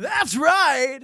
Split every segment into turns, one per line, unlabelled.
That's right.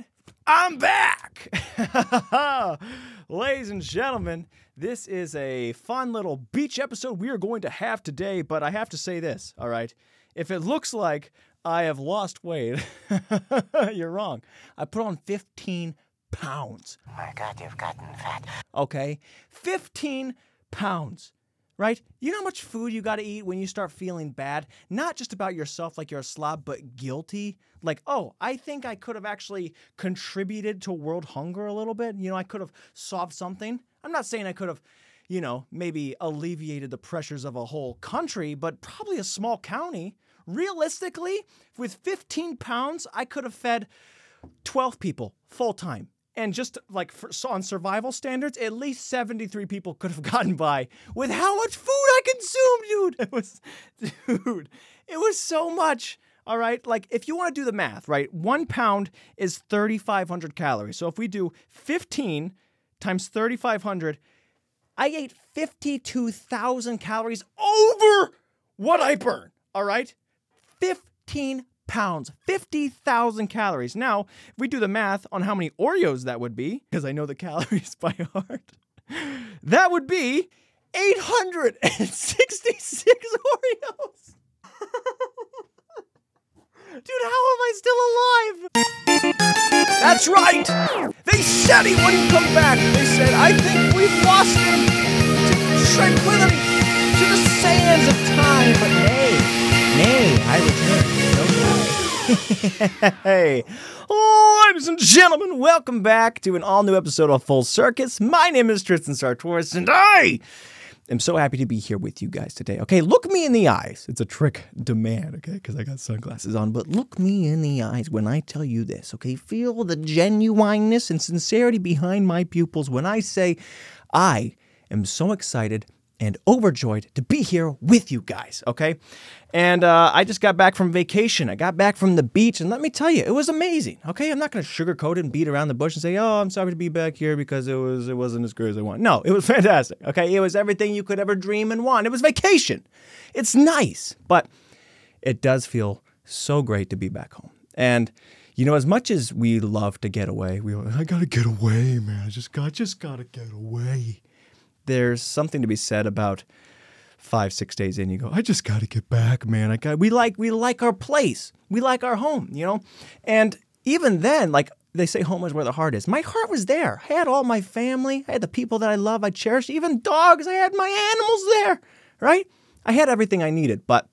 I'm back. Ladies and gentlemen, this is a fun little beach episode we are going to have today, but I have to say this, all right? If it looks like I have lost weight, you're wrong. I put on 15 pounds.
My God, you've gotten fat.
Okay? 15 pounds. Right? You know how much food you got to eat when you start feeling bad? Not just about yourself like you're a slob, but guilty. Like, oh, I think I could have actually contributed to world hunger a little bit. You know, I could have solved something. I'm not saying I could have, you know, maybe alleviated the pressures of a whole country, but probably a small county. Realistically, with 15 pounds, I could have fed 12 people full time. And just like for, on survival standards, at least 73 people could have gotten by with how much food I consumed, dude. It was, dude, it was so much. All right. Like if you want to do the math, right? One pound is 3,500 calories. So if we do 15 times 3,500, I ate 52,000 calories over what I burn. All right. 15 pounds, 50,000 calories. Now, if we do the math on how many Oreos that would be, because I know the calories by heart, that would be 866 Oreos. Dude, how am I still alive? That's right. They said he wouldn't come back. They said, I think we've lost him to tranquility, to the sands of time. But nay, nay, I return. Hey, ladies and gentlemen, welcome back to an all new episode of Full Circus. My name is Tristan Sartoris, and I am so happy to be here with you guys today. Okay, look me in the eyes. It's a trick demand, okay, because I got sunglasses on, but look me in the eyes when I tell you this, okay? Feel the genuineness and sincerity behind my pupils when I say I am so excited and overjoyed to be here with you guys, okay? And uh, I just got back from vacation. I got back from the beach, and let me tell you, it was amazing, okay? I'm not gonna sugarcoat it and beat around the bush and say, oh, I'm sorry to be back here because it, was, it wasn't as good as I want. No, it was fantastic, okay? It was everything you could ever dream and want. It was vacation. It's nice, but it does feel so great to be back home. And you know, as much as we love to get away, we I gotta get away, man. I just got just gotta get away there's something to be said about five six days in you go i just got to get back man. I got we like we like our place. We like our home you know? And even then like they say home is where the heart is. My heart was there. I had all my family. I had the people that i love. I cherished even dogs. I had my animals there right? I had everything i needed. But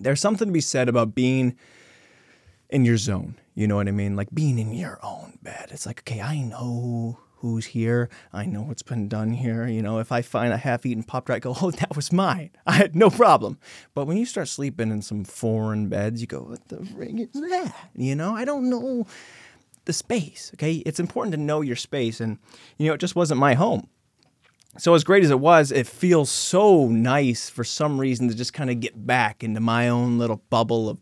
there's something to be said about being in your zone. You know what i mean? Like being in your own bed. It's like okay i know who's here. I know what's been done here. You know, if I find a half eaten Pop Tart, I go, oh, that was mine. I had no problem. But when you start sleeping in some foreign beds, you go, what the ring is that? You know, I don't know the space. Okay. It's important to know your space. And, you know, it just wasn't my home. So, as great as it was, it feels so nice for some reason to just kind of get back into my own little bubble of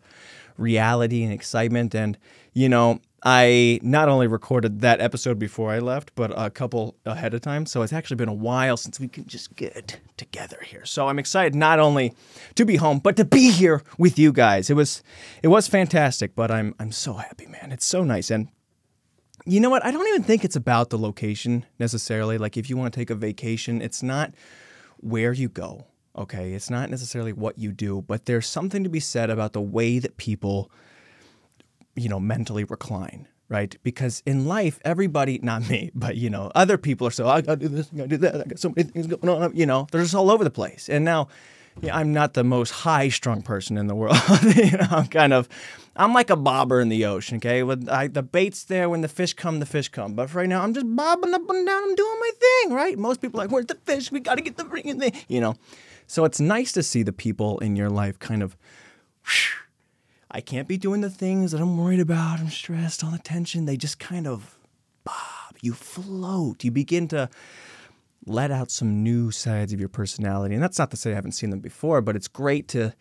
reality and excitement. And, you know, I not only recorded that episode before I left, but a couple ahead of time. So it's actually been a while since we can just get together here. So I'm excited not only to be home, but to be here with you guys. It was it was fantastic, but I'm I'm so happy, man. It's so nice. And you know what? I don't even think it's about the location necessarily. Like if you want to take a vacation, it's not where you go. Okay. It's not necessarily what you do, but there's something to be said about the way that people you know, mentally recline, right? Because in life, everybody, not me, but you know, other people are so, I gotta do this, I gotta do that, I got so many things going on, you know, they're just all over the place. And now, yeah, I'm not the most high strung person in the world. you know, I'm kind of, I'm like a bobber in the ocean, okay? With I, the bait's there, when the fish come, the fish come. But right now, I'm just bobbing up and down, I'm doing my thing, right? Most people are like, where's the fish? We got to get the ring in there, you know? So it's nice to see the people in your life kind of, I can't be doing the things that I'm worried about. I'm stressed, all the tension. They just kind of bob. You float. You begin to let out some new sides of your personality. And that's not to say I haven't seen them before, but it's great to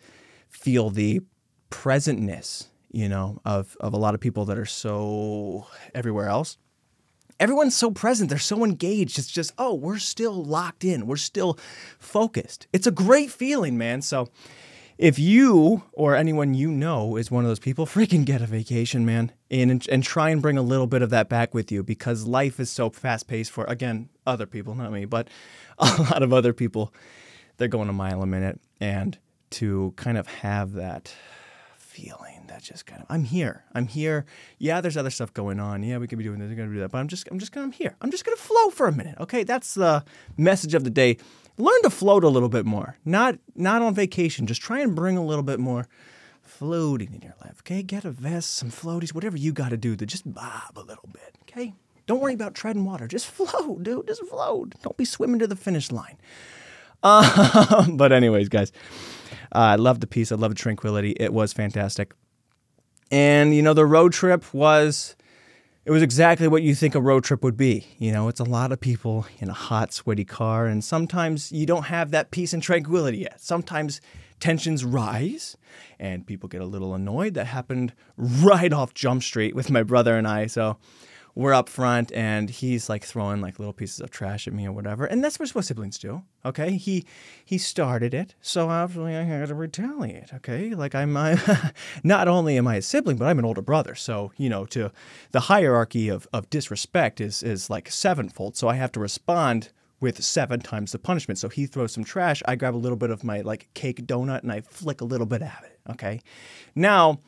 feel the presentness, you know, of, of a lot of people that are so everywhere else. Everyone's so present. They're so engaged. It's just, oh, we're still locked in. We're still focused. It's a great feeling, man. So, if you or anyone you know is one of those people, freaking get a vacation, man, and and try and bring a little bit of that back with you because life is so fast paced for again other people, not me, but a lot of other people. They're going a mile a minute, and to kind of have that feeling that just kind of I'm here. I'm here. Yeah, there's other stuff going on. Yeah, we could be doing this, we're gonna do that. But I'm just I'm just gonna I'm here. I'm just gonna flow for a minute. Okay. That's the message of the day. Learn to float a little bit more. Not not on vacation. Just try and bring a little bit more floating in your life. Okay. Get a vest, some floaties, whatever you gotta do to just bob a little bit. Okay. Don't worry about treading water. Just float, dude. Just float. Don't be swimming to the finish line. Uh, but anyways, guys. Uh, I love the peace. I love the tranquility. It was fantastic. And, you know, the road trip was, it was exactly what you think a road trip would be. You know, it's a lot of people in a hot, sweaty car. And sometimes you don't have that peace and tranquility yet. Sometimes tensions rise and people get a little annoyed. That happened right off Jump Street with my brother and I. So, we're up front and he's like throwing like little pieces of trash at me or whatever. And that's what siblings do. Okay. He he started it. So obviously I had to retaliate. Okay. Like I'm I'm not only am I a sibling, but I'm an older brother. So, you know, to the hierarchy of, of disrespect is is like sevenfold. So I have to respond with seven times the punishment. So he throws some trash, I grab a little bit of my like cake donut and I flick a little bit at it. Okay. Now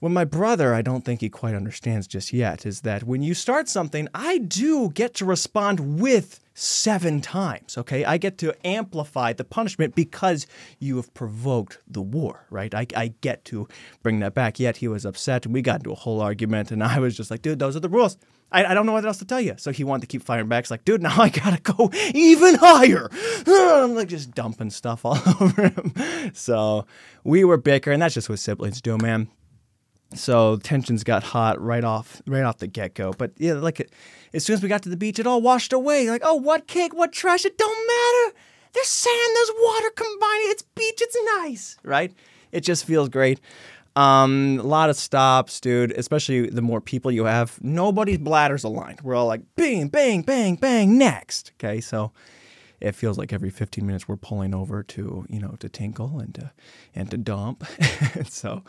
what my brother, I don't think he quite understands just yet, is that when you start something, I do get to respond with seven times, okay? I get to amplify the punishment because you have provoked the war, right? I, I get to bring that back. Yet he was upset and we got into a whole argument, and I was just like, dude, those are the rules. I, I don't know what else to tell you. So he wanted to keep firing back. It's like, dude, now I gotta go even higher. I'm like just dumping stuff all over him. So we were bickering. That's just what siblings do, man. So tensions got hot right off right off the get go. But yeah, like as soon as we got to the beach, it all washed away. Like, oh, what cake, what trash? It don't matter. There's sand, there's water combining. It's beach. It's nice, right? It just feels great. Um, a lot of stops, dude. Especially the more people you have, nobody's bladders aligned. We're all like, bang, bang, bang, bang. Next, okay. So it feels like every 15 minutes we're pulling over to you know to tinkle and to and to dump. so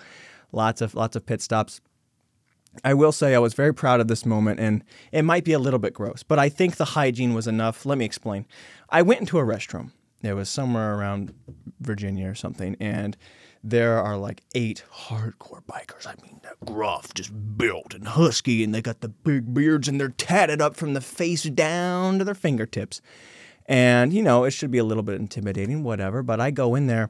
lots of lots of pit stops. I will say I was very proud of this moment, and it might be a little bit gross, but I think the hygiene was enough. Let me explain. I went into a restroom. It was somewhere around Virginia or something, and there are like eight hardcore bikers. I mean, gruff, just built and husky, and they got the big beards, and they're tatted up from the face down to their fingertips. And, you know, it should be a little bit intimidating, whatever, but I go in there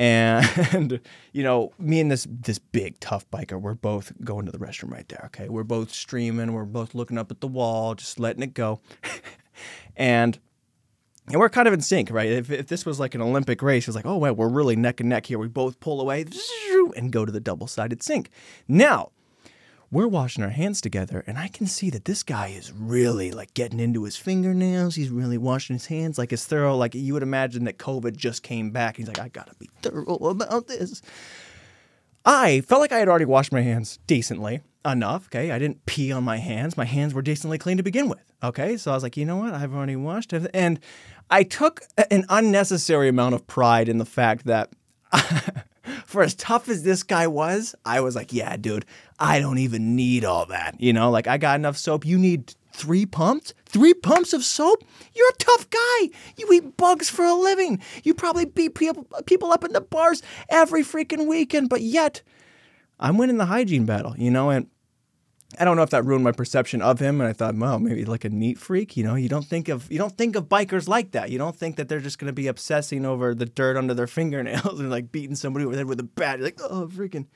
and you know me and this this big tough biker we're both going to the restroom right there okay? We're both streaming we're both looking up at the wall just letting it go. And and we're kind of in sync right? If, if this was like an olympic race it's like oh well we're really neck and neck here. We both pull away and go to the double-sided sink. Now we're washing our hands together and i can see that this guy is really like getting into his fingernails. He's really washing his hands like it's thorough like you would imagine that covid just came back. He's like i gotta be thorough about this. I felt like i had already washed my hands decently enough okay? I didn't pee on my hands. My hands were decently clean to begin with okay? So i was like you know what? I've already washed and i took an unnecessary amount of pride in the fact that for as tough as this guy was, I was like, yeah, dude, I don't even need all that. You know, like I got enough soap. You need three pumps? Three pumps of soap? You're a tough guy. You eat bugs for a living. You probably beat people, people up in the bars every freaking weekend, but yet I'm winning the hygiene battle, you know, and I don't know if that ruined my perception of him, and I thought, well, maybe like a neat freak. You know, you don't think of you don't think of bikers like that. You don't think that they're just going to be obsessing over the dirt under their fingernails and like beating somebody over the head with a bat. You're like, oh, freaking,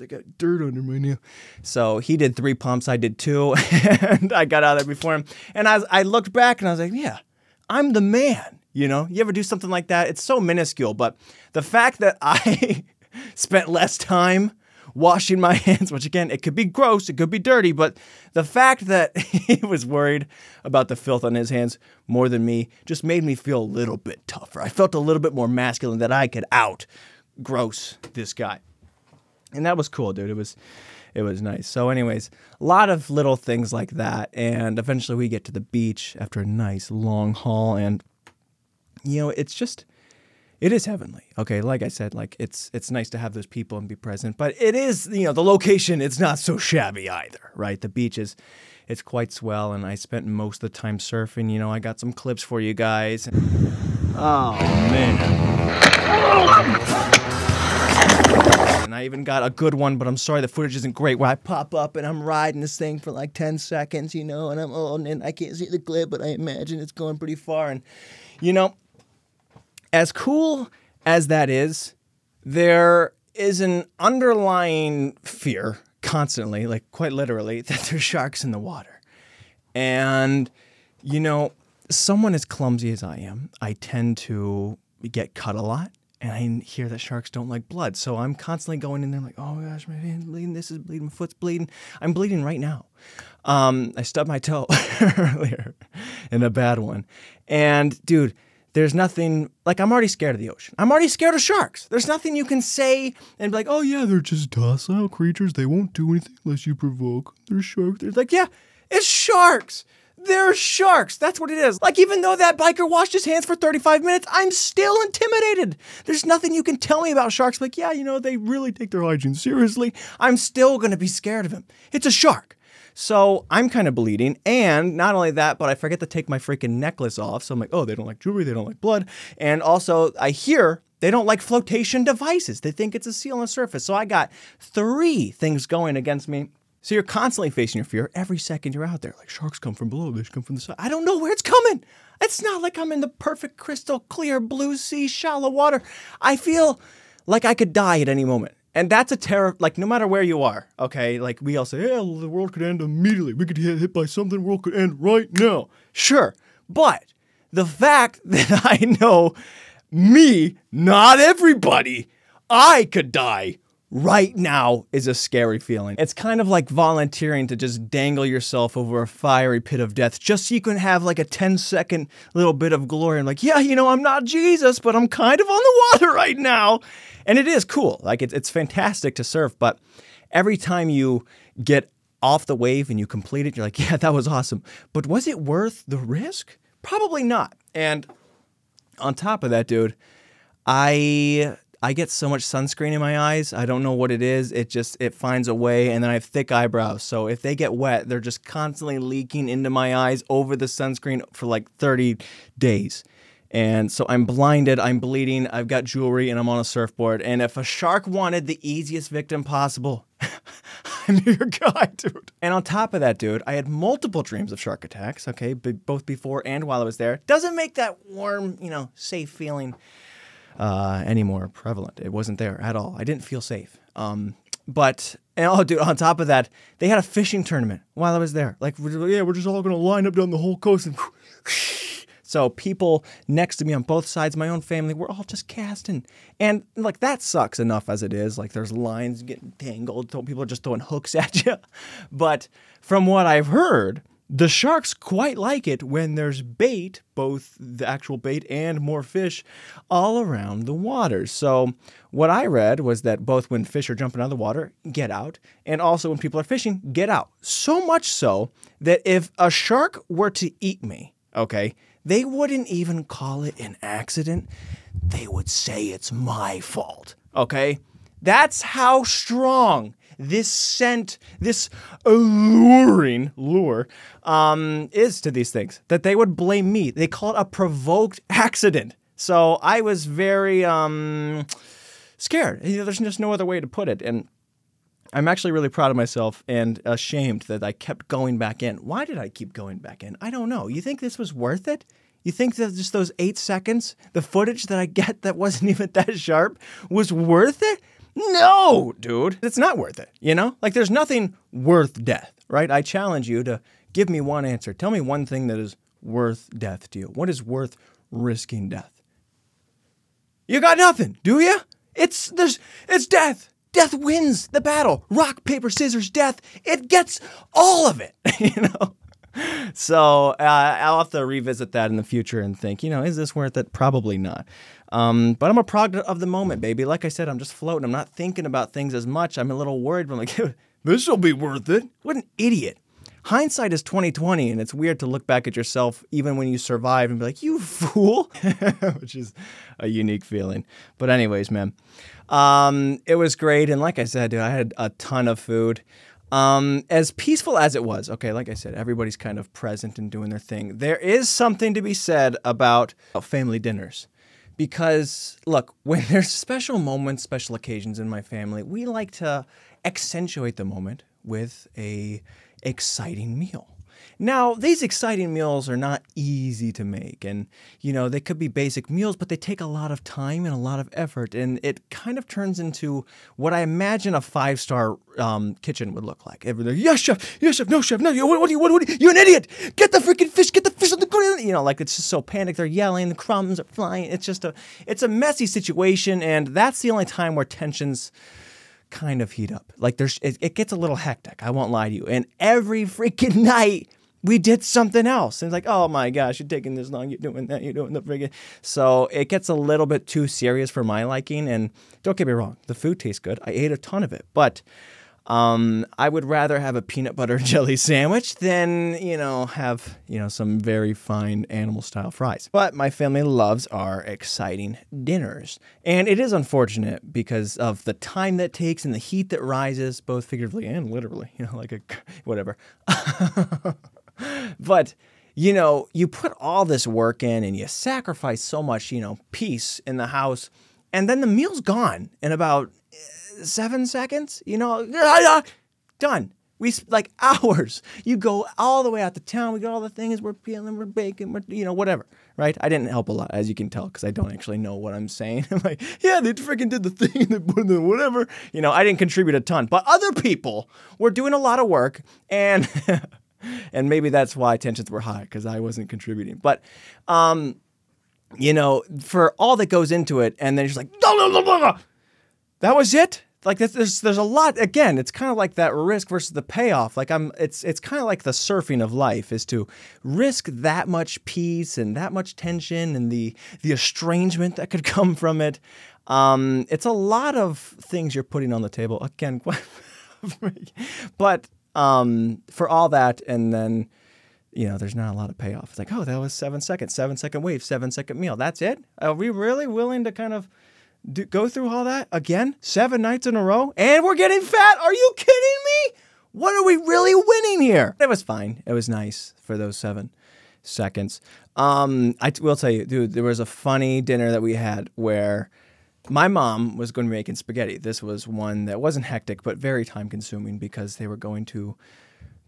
I got dirt under my nail. So he did three pumps, I did two, and I got out of there before him. And I, was, I looked back and I was like, yeah, I'm the man. You know, you ever do something like that? It's so minuscule, but the fact that I spent less time washing my hands, which again, it could be gross, it could be dirty, but the fact that he was worried about the filth on his hands more than me just made me feel a little bit tougher. I felt a little bit more masculine that I could out gross this guy. And that was cool, dude. It was it was nice. So anyways, a lot of little things like that and eventually we get to the beach after a nice long haul and you know, it's just it is heavenly. Okay, like I said, like it's it's nice to have those people and be present, but it is you know the location. It's not so shabby either, right? The beach is it's quite swell, and I spent most of the time surfing. You know, I got some clips for you guys. Oh man. And I even got a good one, but I'm sorry the footage isn't great. Where I pop up and I'm riding this thing for like 10 seconds, you know, and I'm oh, and I can't see the clip, but I imagine it's going pretty far. And you know, as cool as that is, there is an underlying fear constantly, like quite literally, that there's sharks in the water. And, you know, someone as clumsy as I am, I tend to get cut a lot. And I hear that sharks don't like blood. So I'm constantly going in there like, oh my gosh, my hand's bleeding, this is bleeding, my foot's bleeding. I'm bleeding right now. Um, I stubbed my toe earlier in a bad one. And dude, there's nothing like I'm already scared of the ocean. I'm already scared of sharks. There's nothing you can say and be like, oh yeah, they're just docile creatures. They won't do anything unless you provoke. They're sharks. They're like, yeah, it's sharks. They're sharks. That's what it is. Like, even though that biker washed his hands for 35 minutes, I'm still intimidated. There's nothing you can tell me about sharks. Like, yeah, you know, they really take their hygiene seriously. I'm still going to be scared of him. It's a shark. So I'm kind of bleeding. And not only that, but I forget to take my freaking necklace off. So I'm like, oh, they don't like jewelry. They don't like blood. And also, I hear they don't like flotation devices. They think it's a seal on the surface. So I got three things going against me so you're constantly facing your fear every second you're out there. Like sharks come from below, they come from the side. I don't know where it's coming. It's not like I'm in the perfect crystal clear blue sea shallow water. I feel like I could die at any moment. And that's a terror, like no matter where you are, okay? Like we all say, yeah, the world could end immediately. We could get hit by something, the world could end right now. Sure. But the fact that I know me, not everybody, I could die right now is a scary feeling. It's kind of like volunteering to just dangle yourself over a fiery pit of death just so you can have like a 10 second little bit of glory and like, yeah, you know, I'm not Jesus, but I'm kind of on the water right now. And it is cool. Like it's, it's fantastic to surf, but every time you get off the wave and you complete it, you're like, yeah, that was awesome. But was it worth the risk? Probably not. And on top of that, dude, I I get so much sunscreen in my eyes. I don't know what it is. It just it finds a way and then I have thick eyebrows. So if they get wet, they're just constantly leaking into my eyes over the sunscreen for like 30 days. And so I'm blinded, I'm bleeding, I've got jewelry and I'm on a surfboard. And if a shark wanted the easiest victim possible, I'm your guy, dude. And on top of that, dude, I had multiple dreams of shark attacks, okay, both before and while I was there. Doesn't make that warm, you know, safe feeling uh, any more prevalent. It wasn't there at all. I didn't feel safe. Um, but and oh, dude, on top of that, they had a fishing tournament while I was there. Like, yeah, we're just all gonna line up down the whole coast and. So people next to me on both sides, my own family, we're all just casting, and like that sucks enough as it is. Like there's lines getting tangled, people are just throwing hooks at you. But from what I've heard, the sharks quite like it when there's bait, both the actual bait and more fish, all around the water. So, what I read was that both when fish are jumping out of the water, get out, and also when people are fishing, get out. So much so that if a shark were to eat me, okay, they wouldn't even call it an accident. They would say it's my fault, okay? That's how strong this scent, this alluring lure, um, is to these things that they would blame me. They call it a provoked accident. So I was very um, scared. There's just no other way to put it. And I'm actually really proud of myself and ashamed that I kept going back in. Why did I keep going back in? I don't know. You think this was worth it? You think that just those eight seconds, the footage that I get that wasn't even that sharp, was worth it? No, dude, it's not worth it. You know, like there's nothing worth death, right? I challenge you to give me one answer. Tell me one thing that is worth death to you. What is worth risking death? You got nothing, do you? It's there's it's death. Death wins the battle. Rock, paper, scissors, death. It gets all of it, you know? So uh, I'll have to revisit that in the future and think, you know, is this worth it? Probably not. Um, but I'm a product of the moment, baby. Like I said, I'm just floating. I'm not thinking about things as much. I'm a little worried, but I'm like, this will be worth it. What an idiot. hindsight is 2020 and it's weird to look back at yourself even when you survive and be like, you fool, which is a unique feeling. But anyways, man, um, it was great. And like I said, dude, I had a ton of food. Um, as peaceful as it was, okay, like I said, everybody's kind of present and doing their thing. There is something to be said about family dinners because look, when there's special moments, special occasions in my family, we like to accentuate the moment with a exciting meal. Now, these exciting meals are not easy to make. And, you know, they could be basic meals, but they take a lot of time and a lot of effort. And it kind of turns into what I imagine a five star um, kitchen would look like. Everything, yes, chef, yes, chef, no, chef, no, what, what, you, what, what, you're an idiot. Get the freaking fish, get the fish on the grill. You know, like it's just so panicked. They're yelling, the crumbs are flying. It's just a, it's a messy situation. And that's the only time where tensions kind of heat up. Like there's, it, it, gets a little hectic. I won't lie to you. And every freaking night we did something else. And it's like, oh my gosh, you're taking this long, you're doing that, you're doing the friggin'. So it gets a little bit too serious for my liking. And don't get me wrong, the food tastes good. I ate a ton of it, but um, I would rather have a peanut butter jelly sandwich than, you know, have, you know, some very fine animal style fries. But my family loves our exciting dinners. And it is unfortunate because of the time that takes and the heat that rises, both figuratively and literally, you know, like a whatever. but you know, you put all this work in and you sacrifice so much, you know, peace in the house, and then the meal's gone in about seven seconds. You know, done. We like hours. You go all the way out to town. We got all the things. We're peeling. We're baking. We're you know whatever. Right? I didn't help a lot, as you can tell, because I don't actually know what I'm saying. I'm like, yeah, they freaking did the thing. They put the whatever. You know, I didn't contribute a ton, but other people were doing a lot of work and. and maybe that's why tensions were high because I wasn't contributing. But, um, you know, for all that goes into it, and then like, blah, blah, blah, that was it. Like there's there's a lot. Again, it's kind of like that risk versus the payoff. Like I'm, it's it's kind of like the surfing of life is to risk that much peace and that much tension and the the estrangement that could come from it. Um, it's a lot of things you're putting on the table. Again, but um, for all that, and then you know, there's not a lot of payoff. It's like, oh, that was seven seconds, seven second wave, seven second meal. That's it. Are we really willing to kind of do, go through all that again, seven nights in a row, and we're getting fat? Are you kidding me? What are we really winning here? It was fine. It was nice for those seven seconds. Um, I t- will tell you, dude, there was a funny dinner that we had where my mom was going to be making spaghetti. This was one that wasn't hectic, but very time consuming because they were going to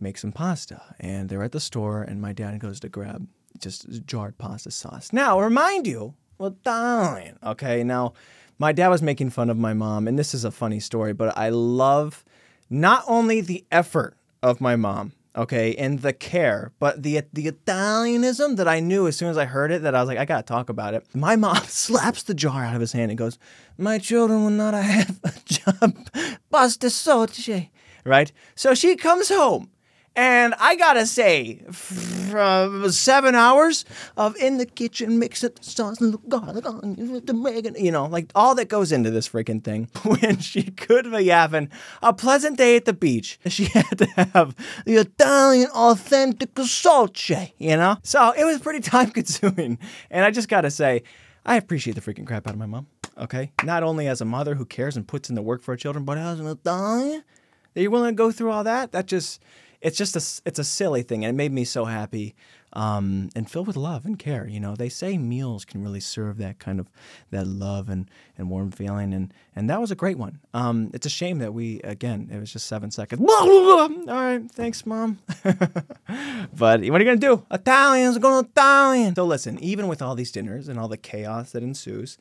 make some pasta. And they're at the store, and my dad goes to grab just jarred pasta sauce. Now, remind you, well, darling, okay? Now, my dad was making fun of my mom, and this is a funny story, but I love not only the effort of my mom, okay, and the care, but the the Italianism that I knew as soon as I heard it that I was like, I gotta talk about it. My mom slaps the jar out of his hand and goes, "My children will not have a job, basta soce." Right? So she comes home and I gotta say, from seven hours of in the kitchen mixing the sauce and the garlic onions the Megan, you know, like all that goes into this freaking thing. When she could be having a pleasant day at the beach, she had to have the Italian authentic salce, you know? So it was pretty time consuming. And I just gotta say, I appreciate the freaking crap out of my mom. Okay, not only as a mother who cares and puts in the work for her children, but as an Italian, that you're willing to go through all that. That just it's just a it's a silly thing, and it made me so happy um, and filled with love and care. You know, they say meals can really serve that kind of that love and, and warm feeling, and and that was a great one. Um, it's a shame that we again it was just seven seconds. All right, thanks, mom. but what are you gonna do? Italians going Italian. So listen, even with all these dinners and all the chaos that ensues.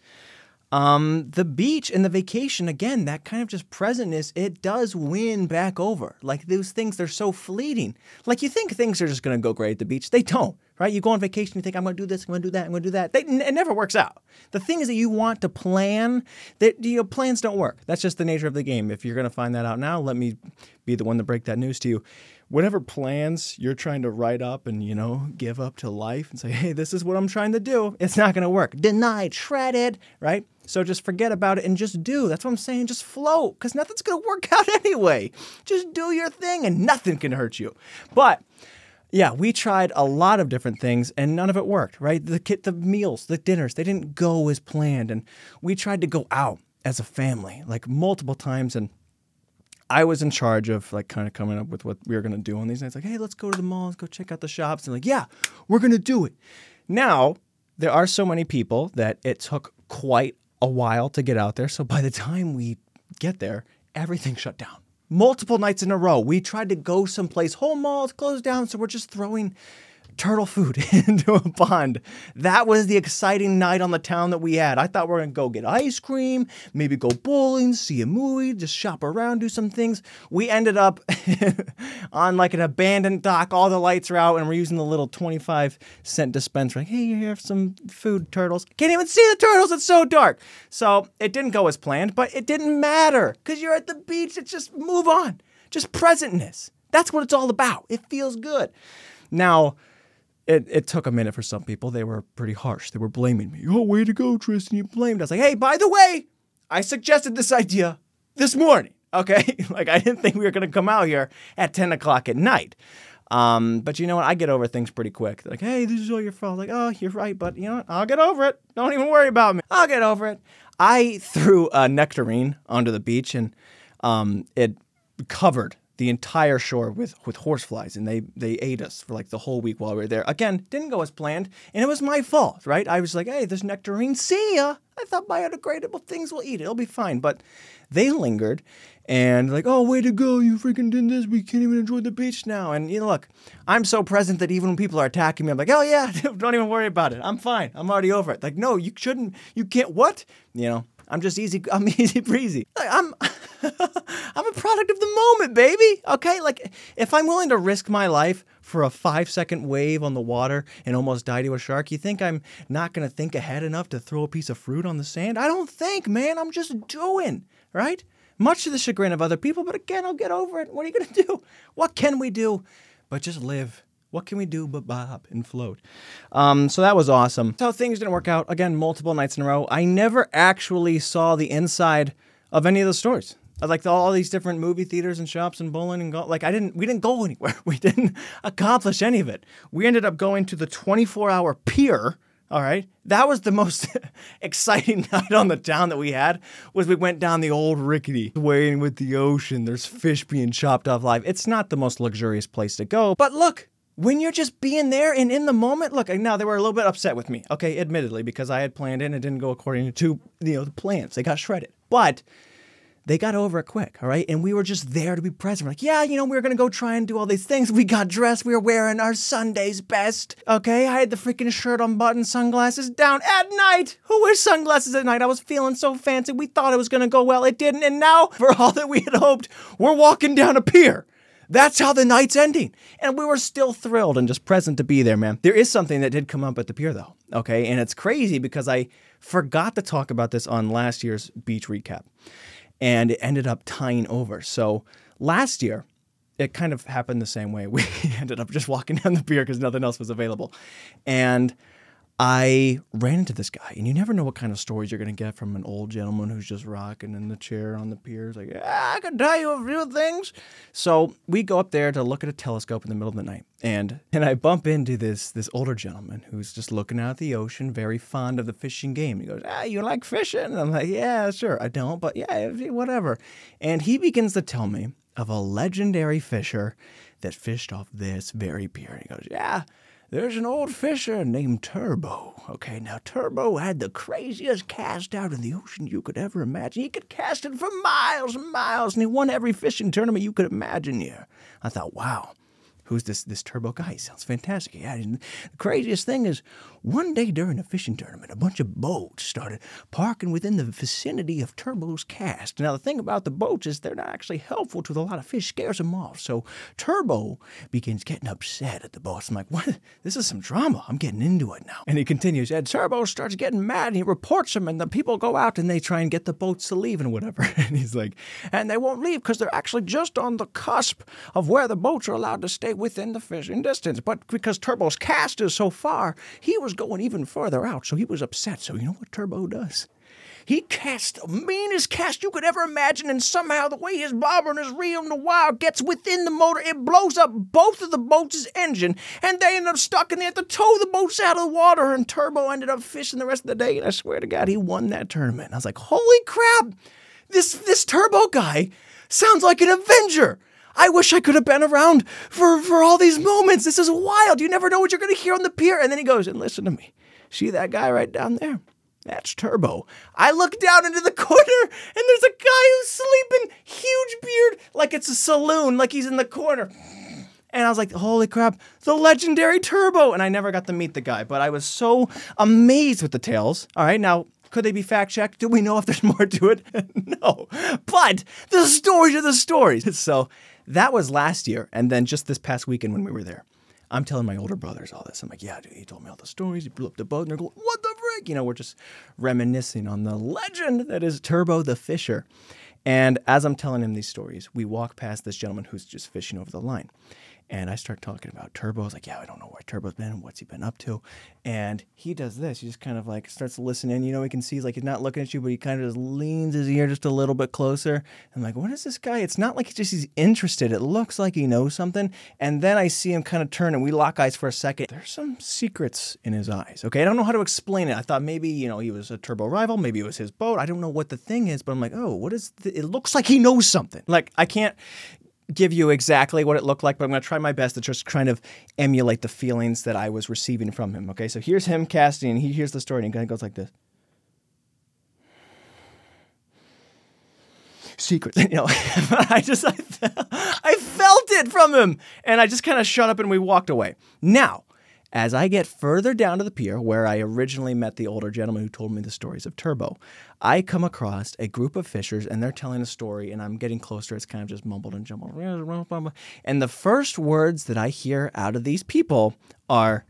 Um, the beach and the vacation, again, that kind of just presentness, it does win back over. Like those things, they're so fleeting. Like you think things are just going to go great at the beach. They don't, right? You go on vacation, you think, I'm going to do this, I'm going to do that, I'm going to do that. They, it never works out. The thing is that you want to plan, that you know, plans don't work. That's just the nature of the game. If you're going to find that out now, let me be the one to break that news to you. Whatever plans you're trying to write up and, you know, give up to life and say, hey, this is what I'm trying to do, it's not going to work. Deny, Denied, shredded, right? So just forget about it and just do. That's what I'm saying. Just float because nothing's going to work out anyway. Just do your thing and nothing can hurt you. But yeah, we tried a lot of different things and none of it worked, right? The kit, the meals, the dinners, they didn't go as planned. And we tried to go out as a family like multiple times and I was in charge of like kind of coming up with what we were gonna do on these nights. Like, hey, let's go to the mall, let's go check out the shops. And like, yeah, we're gonna do it. Now, there are so many people that it took quite a while to get out there. So by the time we get there, everything shut down. Multiple nights in a row. We tried to go someplace, whole mall's closed down, so we're just throwing turtle food into a pond. That was the exciting night on the town that we had. I thought we were going to go get ice cream, maybe go bowling, see a movie, just shop around, do some things. We ended up on like an abandoned dock. All the lights are out, and we're using the little 25 cent dispenser. Like, hey, you have some food, turtles. Can't even see the turtles. It's so dark. So it didn't go as planned, but it didn't matter because you're at the beach. It's just move on. Just presentness. That's what it's all about. It feels good. Now, it, it took a minute for some people. They were pretty harsh. They were blaming me. Oh, way to go, Tristan. You blamed us. Like, hey, by the way, I suggested this idea this morning. Okay. like, I didn't think we were going to come out here at 10 o'clock at night. Um, but you know what? I get over things pretty quick. They're like, hey, this is all your fault. Like, oh, you're right, but you know what? I'll get over it. Don't even worry about me. I'll get over it. I threw a nectarine onto the beach and um, it covered the entire shore with with horseflies, and they they ate us for like the whole week while we were there. Again, didn't go as planned, and it was my fault, right? I was like, hey, this nectarine, see ya. I thought biodegradable things will eat it; it'll be fine. But they lingered, and like, oh, way to go, you freaking did this. We can't even enjoy the beach now. And you know, look, I'm so present that even when people are attacking me, I'm like, oh yeah, don't even worry about it. I'm fine. I'm already over it. Like, no, you shouldn't. You can't. What? You know. I'm just easy. I'm easy breezy. I'm I'm a product of the moment, baby. Okay, like if I'm willing to risk my life for a five second wave on the water and almost die to a shark, you think I'm not gonna think ahead enough to throw a piece of fruit on the sand? I don't think, man. I'm just doing right. Much to the chagrin of other people, but again, I'll get over it. What are you gonna do? What can we do? But just live what can we do but bob and float? Um, so that was awesome. So things didn't work out. Again, multiple nights in a row. I never actually saw the inside of any of the stores. Like all these different movie theaters and shops and bowling and golf. Like I didn't, we didn't go anywhere. We didn't accomplish any of it. We ended up going to the 24 hour pier. All right, that was the most exciting night on the town that we had. Was we went down the old rickety, waiting with the ocean. There's fish being chopped off live. It's not the most luxurious place to go, but look, when you're just being there and in the moment, look, now they were a little bit upset with me, okay, admittedly, because I had planned it and it didn't go according to you know the plans. They got shredded. But they got over it quick, all right? And we were just there to be present. We're like, yeah, you know, we were gonna go try and do all these things. We got dressed, we were wearing our Sunday's best, okay? I had the freaking shirt unbuttoned, sunglasses down at night. Who wears sunglasses at night? I was feeling so fancy. We thought it was gonna go well, it didn't. And now, for all that we had hoped, we're walking down a pier. That's how the night's ending. And we were still thrilled and just present to be there, man. There is something that did come up at the pier, though. Okay. And it's crazy because I forgot to talk about this on last year's beach recap. And it ended up tying over. So last year, it kind of happened the same way. We ended up just walking down the pier because nothing else was available. And I ran into this guy, and you never know what kind of stories you're going to get from an old gentleman who's just rocking in the chair on the pier. It's like, yeah, I can tell you a few things. So we go up there to look at a telescope in the middle of the night, and and I bump into this this older gentleman who's just looking out at the ocean, very fond of the fishing game. He goes, ah, you like fishing? And I'm like, yeah, sure. I don't, but yeah, whatever. And he begins to tell me of a legendary fisher that fished off this very pier. And he goes, yeah there's an old fisher named Turbo. Okay, now Turbo had the craziest cast out in the ocean you could ever imagine. He could cast it for miles and miles, and he won every fishing tournament you could imagine here. I thought, wow, who's this this turbo guy? He sounds fantastic. Yeah, the craziest thing is, one day during a fishing tournament, a bunch of boats started parking within the vicinity of Turbo's cast. Now, the thing about the boats is they're not actually helpful to a lot of fish, scares them off. So Turbo begins getting upset at the boats. I'm like, what? This is some drama. I'm getting into it now. And he continues, and Turbo starts getting mad and he reports them, and the people go out and they try and get the boats to leave and whatever. And he's like, and they won't leave because they're actually just on the cusp of where the boats are allowed to stay within the fishing distance. But because Turbo's cast is so far, he was going even further out, so he was upset. So you know what Turbo does? He cast the meanest cast you could ever imagine, and somehow the way his bobber and his reel and the wire gets within the motor, it blows up both of the boats' engine, and they end up stuck, they have to tow the boats out of the water. And Turbo ended up fishing the rest of the day, and I swear to God, he won that tournament. I was like, holy crap! This this Turbo guy sounds like an Avenger. I wish I could have been around for, for all these moments. This is wild. You never know what you're going to hear on the pier. And then he goes, and listen to me. See that guy right down there? That's Turbo. I look down into the corner and there's a guy who's sleeping, huge beard, like it's a saloon, like he's in the corner. And I was like, holy crap, the legendary Turbo. And I never got to meet the guy, but I was so amazed with the tales. All right, now could they be fact checked? Do we know if there's more to it? no. But the stories are the stories. So that was last year. And then just this past weekend when we were there, I'm telling my older brothers all this. I'm like, yeah, dude, he told me all the stories. He blew up the boat. And they're going, what the frick? You know, we're just reminiscing on the legend that is Turbo the Fisher. And as I'm telling him these stories, we walk past this gentleman who's just fishing over the line. And I start talking about turbos, like, yeah, I don't know where Turbo's been what's he been up to. And he does this. He just kind of like starts to listen listening. You know, he can see he's like he's not looking at you, but he kind of just leans his ear just a little bit closer. I'm like, what is this guy? It's not like he's just he's interested. It looks like he knows something. And then I see him kind of turn and we lock eyes for a second. There's some secrets in his eyes. Okay. I don't know how to explain it. I thought maybe, you know, he was a turbo rival. Maybe it was his boat. I don't know what the thing is, but I'm like, oh, what is th- it looks like he knows something. Like I can't give you exactly what it looked like, but I'm going to try my best to just kind of emulate the feelings that I was receiving from him. Okay, so here's him casting, and he hears the story, and he kind of goes like this. Secrets, you know. I just, I, I felt it from him, and I just kind of shut up and we walked away. Now, as I get further down to the pier, where I originally met the older gentleman who told me the stories of Turbo, I come across a group of fishers and they're telling a story, and I'm getting closer. It's kind of just mumbled and jumbled. And the first words that I hear out of these people are,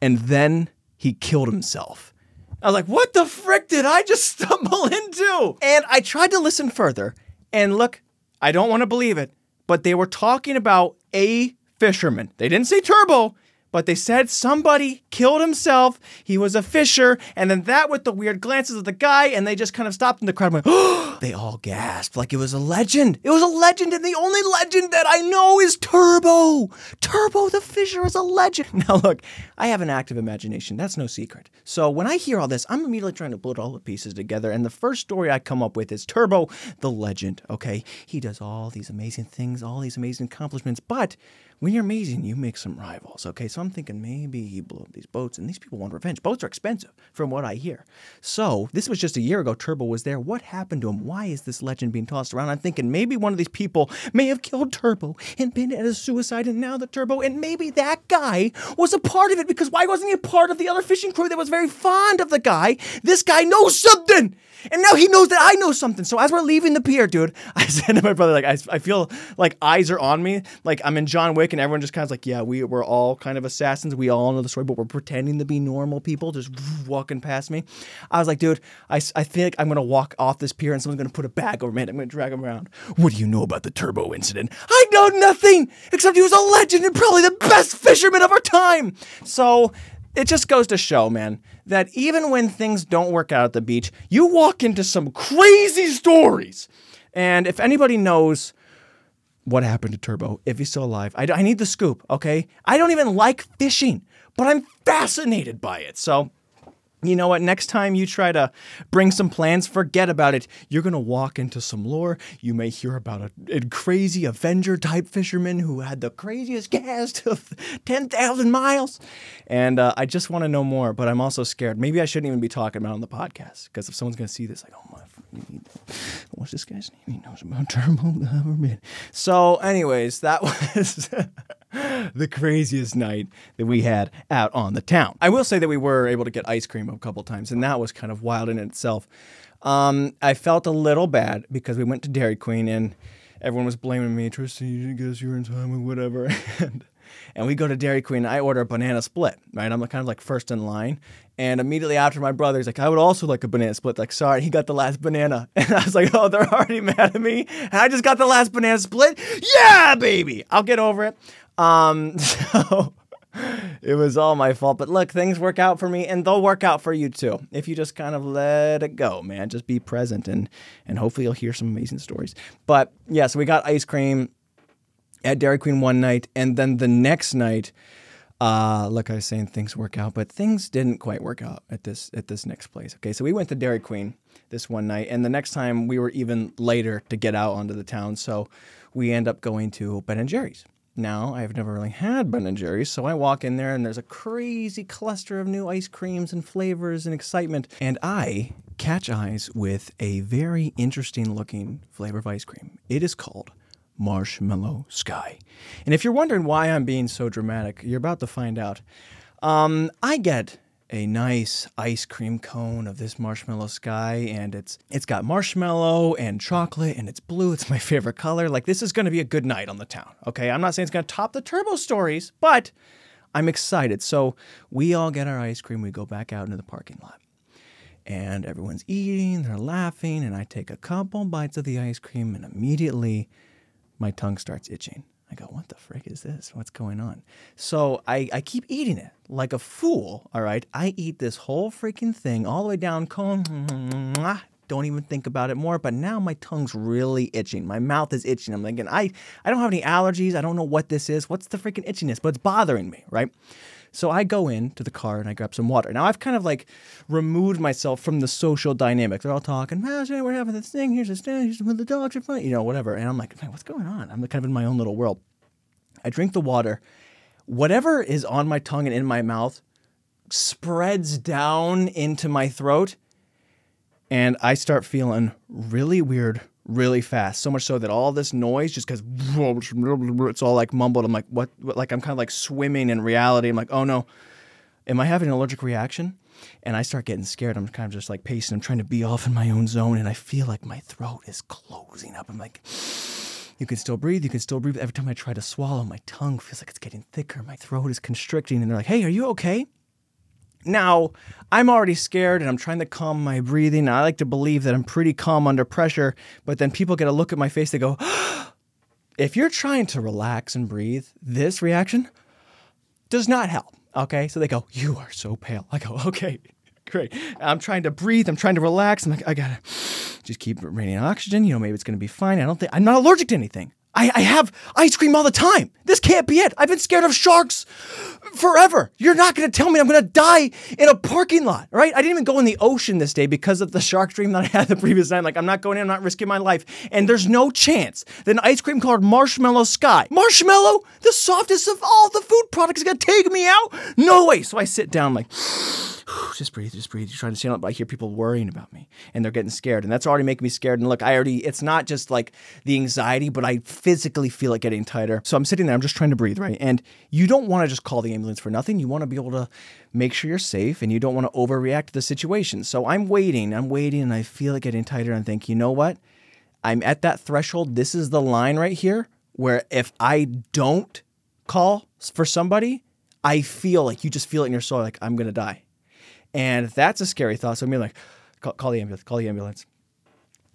and then he killed himself. I was like, what the frick did I just stumble into? And I tried to listen further, and look, I don't want to believe it, but they were talking about a fisherman. They didn't say Turbo but they said somebody killed himself. He was a fisher, and then that with the weird glances of the guy, and they just kind of stopped, in the crowd went, oh! they all gasped like it was a legend. It was a legend, and the only legend that I know is Turbo. Turbo the fisher is a legend. Now, look, I have an active imagination. That's no secret. So when I hear all this, I'm immediately trying to put all the pieces together, and the first story I come up with is Turbo the legend. Okay, he does all these amazing things, all these amazing accomplishments, but when you're amazing, you make some rivals. Okay, so I'm thinking maybe he blew up these boats, and these people want revenge. Boats are expensive, from what I hear. So this was just a year ago. Turbo was there. What happened to him? Why is this legend being tossed around? I'm thinking maybe one of these people may have killed Turbo and been at a suicide, and now the Turbo, and maybe that guy was a part of it because why wasn't he a part of the other fishing crew that was very fond of the guy? This guy knows something. And now he knows that I know something. So as we're leaving the pier, dude, I said to my brother, like, I, I feel like eyes are on me. Like I'm in John Wick and everyone just kind of like, yeah, we, we're all kind of assassins. We all know the story, but we're pretending to be normal people just walking past me. I was like, dude, I, I think I'm to walk off this pier and someone's to put a bag over me. And I'm to drag him around. What do you know about the turbo incident? I know nothing except he was a legend and probably the best fisherman of our time. So it just goes to show, man, that even when things don't work out at the beach, you walk into some crazy stories. And if anybody knows what happened to Turbo, if he's still alive, I, I need the scoop, okay? I don't even like fishing, but I'm fascinated by it. So you know what? Next time you try to bring some plans, forget about it. You're going to walk into some lore. You may hear about a, a crazy Avenger type fisherman who had the craziest cast of 10,000 miles. And uh, I just want to know more, but I'm also scared. Maybe I shouldn't even be talking about it on the podcast because if someone's going to see this, like, oh my What's this guy's name? He knows about turbo government. So, anyways, that was the craziest night that we had out on the town. I will say that we were able to get ice cream a couple times, and that was kind of wild in itself. Um, I felt a little bad because we went to Dairy Queen and everyone was blaming me. Tristan, you guess you're in time or whatever. and, and we go to Dairy Queen. I order a banana split, right? I'm kind of like first in line. And immediately after, my brother's like, I would also like a banana split. Like, sorry, he got the last banana. And I was like, oh, they're already mad at me. And I just got the last banana split. Yeah, baby. I'll get over it. Um, so it was all my fault. But look, things work out for me and they'll work out for you too. If you just kind of let it go, man. Just be present and and hopefully you'll hear some amazing stories. But yeah, so we got ice cream at Dairy Queen one night, and then the next night, uh, like I was saying, things work out, but things didn't quite work out at this at this next place. Okay, so we went to Dairy Queen this one night, and the next time we were even later to get out onto the town, so we end up going to Ben and Jerry's. Now, I've never really had Ben and Jerry's, so I walk in there and there's a crazy cluster of new ice creams and flavors and excitement, and I catch eyes with a very interesting looking flavor of ice cream. It is called Marshmallow Sky. And if you're wondering why I'm being so dramatic, you're about to find out. Um, I get a nice ice cream cone of this marshmallow sky and it's it's got marshmallow and chocolate and it's blue it's my favorite color. Like this is going to be a good night on the town okay? I'm not saying it's going to top the turbo stories but i'm excited. So we all get our ice cream we go back out into the parking lot and everyone's eating they're laughing and i take a couple bites of the ice cream and immediately my tongue starts itching I go, what the frick is this? What's going on? So I, I keep eating it like a fool. All right. I eat this whole freaking thing all the way down cone. Don't even think about it more. But now my tongue's really itching. My mouth is itching. I'm thinking, I, I don't have any allergies. I don't know what this is. What's the freaking itchiness? But it's bothering me, right? So I go into the car and I grab some water. Now I've kind of like removed myself from the social dynamic. They're all talking, we're having this thing. Here's this thing. Here's the dogs are fine, you know, whatever. And I'm like, what's going on? I'm kind of in my own little world. I drink the water. Whatever is on my tongue and in my mouth spreads down into my throat. And I start feeling really weird really fast. So much so that all this noise just goes, it's all like mumbled. I'm like, what? Like, I'm kind of like swimming in reality. I'm like, oh no, am I having an allergic reaction? And I start getting scared. I'm kind of just like pacing. I'm trying to be off in my own zone. And I feel like my throat is closing up. I'm like, you can still breathe. You can still breathe. Every time I try to swallow, my tongue feels like it's getting thicker. My throat is constricting. And they're like, hey, are you okay? Now, I'm already scared and I'm trying to calm my breathing. I like to believe that I'm pretty calm under pressure, but then people get a look at my face, they go, if you're trying to relax and breathe, this reaction does not help. Okay. So they go, You are so pale. I go, Okay, great. I'm trying to breathe. I'm trying to relax. I'm like, I gotta just keep raining oxygen. You know, maybe it's gonna be fine. I don't think I'm not allergic to anything. I, I have ice cream all the time. This can't be it. I've been scared of sharks forever. You're not going to tell me I'm going to die in a parking lot, right? I didn't even go in the ocean this day because of the shark dream that I had the previous night. Like, I'm not going in, I'm not risking my life. And there's no chance that an ice cream called Marshmallow Sky, Marshmallow, the softest of all the food products, is going to take me out? No way. So I sit down, like, just breathe, just breathe. You're trying to stand up, but I hear people worrying about me and they're getting scared. And that's already making me scared. And look, I already, it's not just like the anxiety, but I physically feel it getting tighter. So I'm sitting there, I'm just trying to breathe, right? And you don't want to just call the ambulance for nothing. You want to be able to make sure you're safe and you don't want to overreact to the situation. So I'm waiting, I'm waiting, and I feel it getting tighter and think, you know what? I'm at that threshold. This is the line right here where if I don't call for somebody, I feel like you just feel it in your soul, like I'm gonna die. And that's a scary thought. So I'm like, call, call the ambulance, call the ambulance.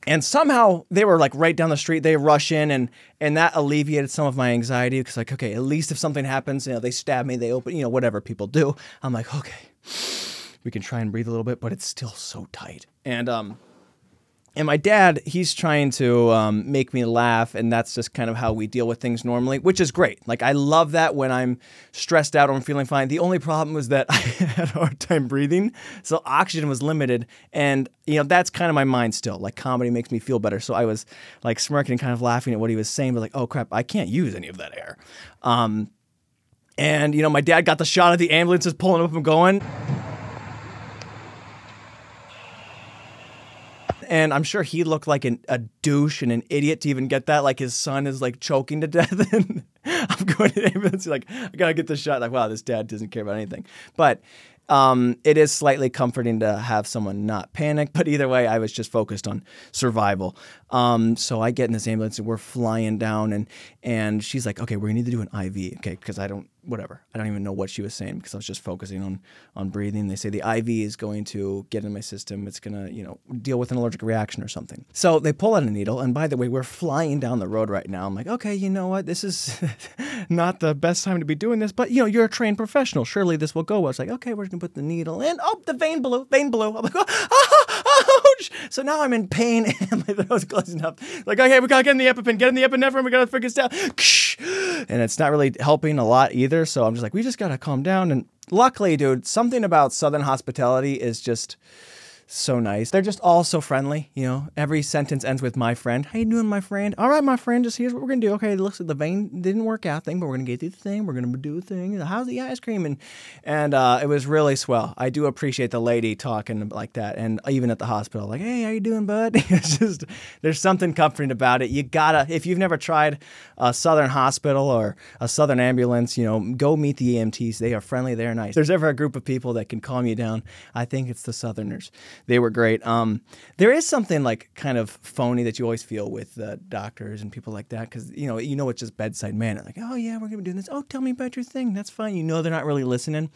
And somehow they were like right down the street. They rush in, and and that alleviated some of my anxiety because like, okay, at least if something happens, you know, they stab me, they open, you know, whatever people do. I'm like, okay, we can try and breathe a little bit, but it's still so tight. And um, and my dad, he's trying to um, make me laugh, and that's just kind of how we deal with things normally, which is great. Like, I love that when I'm stressed out or I'm feeling fine. The only problem was that I had a hard time breathing, so oxygen was limited. And, you know, that's kind of my mind still. Like, comedy makes me feel better. So I was like smirking and kind of laughing at what he was saying, but like, oh crap, I can't use any of that air. Um, and, you know, my dad got the shot of the ambulance ambulances pulling up and going. And I'm sure he looked like an, a douche and an idiot to even get that. Like his son is like choking to death, and I'm going to the ambulance. Like I gotta get the shot. Like wow, this dad doesn't care about anything. But um, it is slightly comforting to have someone not panic. But either way, I was just focused on survival. Um, so I get in this ambulance and we're flying down, and and she's like, okay, we need to do an IV, okay, because I don't whatever. I don't even know what she was saying because I was just focusing on on breathing. They say the IV is going to get in my system. It's gonna, you know, deal with an allergic reaction or something. So they pull out a needle, and by the way, we're flying down the road right now. I'm like, okay, you know what? This is not the best time to be doing this, but you know, you're a trained professional. Surely this will go well. It's like, okay, we're gonna put the needle in. Oh, the vein blew, vein blew. I'm like, oh, So now I'm in pain and my throat's closing up. Like, okay, we gotta get in the EpiPen, get in the epinephrine, we gotta figure this out. And it's not really helping a lot either. So I'm just like, we just gotta calm down. And luckily, dude, something about Southern hospitality is just so nice. They're just all so friendly, you know. Every sentence ends with my friend. How you doing, my friend? All right, my friend, just here's what we're gonna do. Okay, looks like the vein didn't work out thing, but we're gonna get through the thing. We're gonna do the thing. How's the ice cream? And and uh, it was really swell. I do appreciate the lady talking like that, and even at the hospital, like, hey, how you doing, bud? it's just there's something comforting about it. You gotta if you've never tried a Southern hospital or a Southern ambulance, you know, go meet the EMTs. They are friendly. They're nice. If there's ever a group of people that can calm you down. I think it's the Southerners they were great. Um, there is something like kind of phony that you always feel with uh, doctors and people like that because you know you know it's just bedside manner. Like, oh yeah, we're gonna be doing this. Oh, tell me about your thing. That's fine. You know they're not really listening.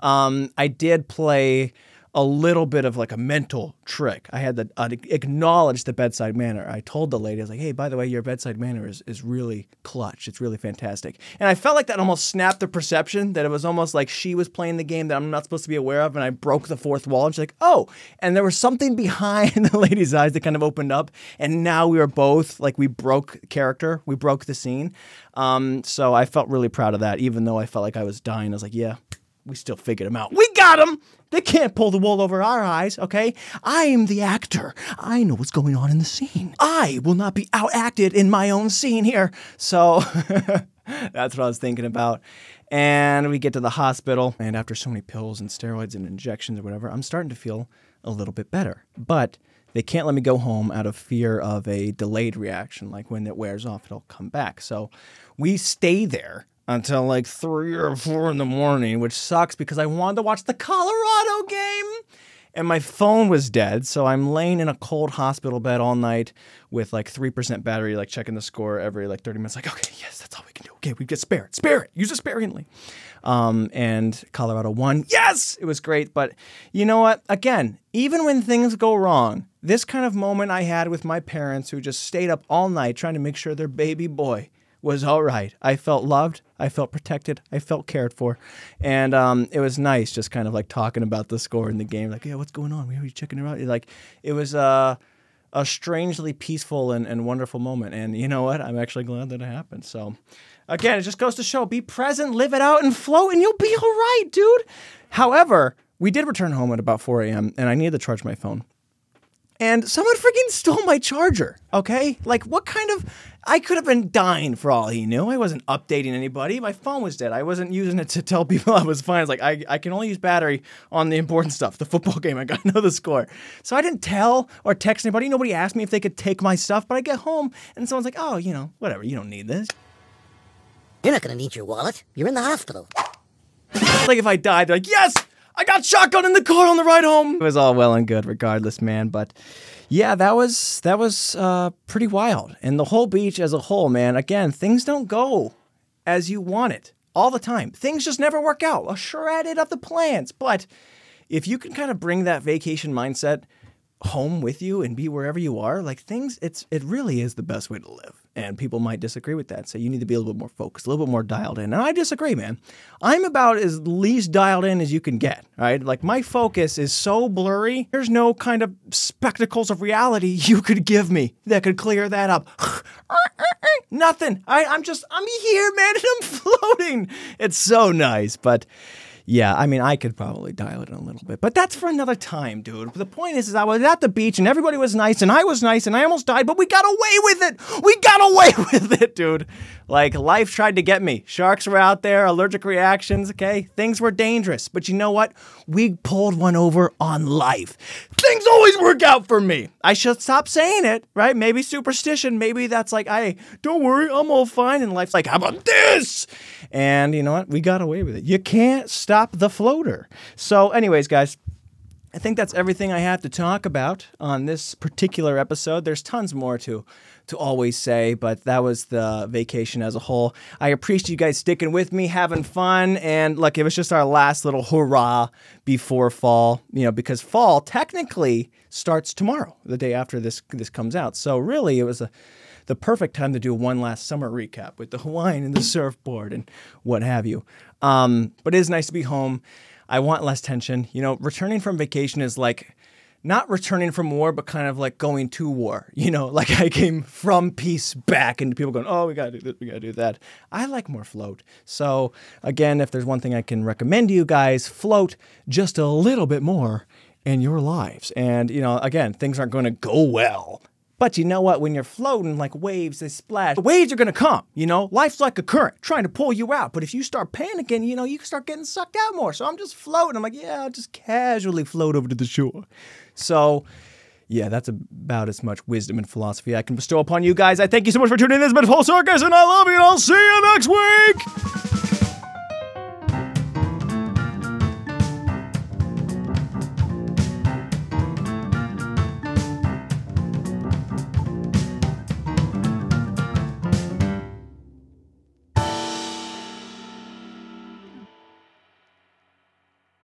Um, I did play a little bit of like a mental trick. I had to uh, acknowledge the bedside manner. I told the lady, I was like, hey, by the way, your bedside manner is, is really clutch. It's really fantastic. And I felt like that almost snapped the perception that it was almost like she was playing the game that I'm not supposed to be aware of. And I broke the fourth wall. And she's like, oh. And there was something behind the lady's eyes that kind of opened up. And now we were both like, we broke character, we broke the scene. Um, so I felt really proud of that, even though I felt like I was dying. I was like, yeah, we still figured them out. We got them! They can't pull the wool over our eyes, okay? I am the actor. I know what's going on in the scene. I will not be outacted in my own scene here. So that's what I was thinking about. And we get to the hospital, and after so many pills and steroids and injections or whatever, I'm starting to feel a little bit better. But they can't let me go home out of fear of a delayed reaction. Like when it wears off, it'll come back. So we stay there until like three or four in the morning, which sucks because I wanted to watch the Colorado game. And my phone was dead, so I'm laying in a cold hospital bed all night with like 3% battery, like checking the score every like 30 minutes. Like, okay, yes, that's all we can do. Okay, we get spare it. Spare it. Use it sparingly. Um, and Colorado won. Yes, it was great. But you know what? Again, even when things go wrong, this kind of moment I had with my parents who just stayed up all night trying to make sure their baby boy was all right. I felt loved. I felt protected. I felt cared for, and um, it was nice just kind of like talking about the score in the game. Like, yeah, what's going on? Are you checking it out? Like, it was uh, a strangely peaceful and, and wonderful moment. And you know what? I'm actually glad that it happened. So, again, it just goes to show: be present, live it out, and float, and you'll be all right, dude. However, we did return home at about 4 a.m. and I needed to charge my phone and someone freaking stole my charger. Okay, like what kind of? I could have been dying for all he knew. I wasn't updating anybody. My phone was dead. I wasn't using it to tell people I was fine. It's like I, I can only use battery on the important stuff, the football game. I gotta know the score. So I didn't tell or text anybody. Nobody asked me if they could take my stuff. But I get home and someone's like, "Oh, you know, whatever. You don't need this."
You're not gonna need your wallet. You're in the hospital.
like if I died, they're like, "Yes." I got shotgun in the car on the ride home. It was all well and good, regardless, man. But yeah, that was that was uh, pretty wild. And the whole beach as a whole, man. Again, things don't go as you want it all the time. Things just never work out. A shredded of the plans. But if you can kind of bring that vacation mindset home with you and be wherever you are, like things, it's it really is the best way to live. And people might disagree with that. So you need to be a little bit more focused, a little bit more dialed in. And I disagree, man. I'm about as least dialed in as you can get, right? Like my focus is so blurry. There's no kind of spectacles of reality you could give me that could clear that up. Nothing. I, I'm just, I'm here, man, and I'm floating. It's so nice. But Yeah, I mean, I could probably dial it in a little bit, but that's for another time, dude. The point is, is I was at the beach and everybody was nice and I was nice and I almost died, but we got away with it. We got away with it, dude. Like life tried to get me. Sharks were out there, allergic reactions, okay? Things were dangerous, but you know what? We pulled one over on life. Things always work out for me. I should stop saying it, right? Maybe superstition, maybe that's like, I don't worry, I'm all fine. And life's like, how about this? And you know what? We got away with it. You can't stop the floater. So, anyways, guys, I think that's everything I have to talk about on this particular episode. There's tons more to to always say, but that was the vacation as a whole. I appreciate you guys sticking with me, having fun, and look, it was just our last little hurrah before fall. You know, because fall technically starts tomorrow, the day after this this comes out. So really, it was a the perfect time to do one last summer recap with the Hawaiian and the surfboard and what have you. Um, but it is nice to be home. I want less tension. You know, returning from vacation is like not returning from war, but kind of like going to war. You know, like I came from peace back, and people going, "Oh, we gotta do this, we gotta do that." I like more float. So again, if there's one thing I can recommend to you guys, float just a little bit more in your lives. And you know, again, things aren't going to go well. But you know what? When you're floating like waves, they splash. The Waves are gonna come. You know, life's like a current trying to pull you out. But if you start panicking, you know, you can start getting sucked out more. So I'm just floating. I'm like, yeah, I'll just casually float over to the shore. So. Yeah, that's about as much wisdom and philosophy I can bestow upon you guys. I thank you so much for tuning in. This has been Full Circus, and I love you, and I'll see you next week.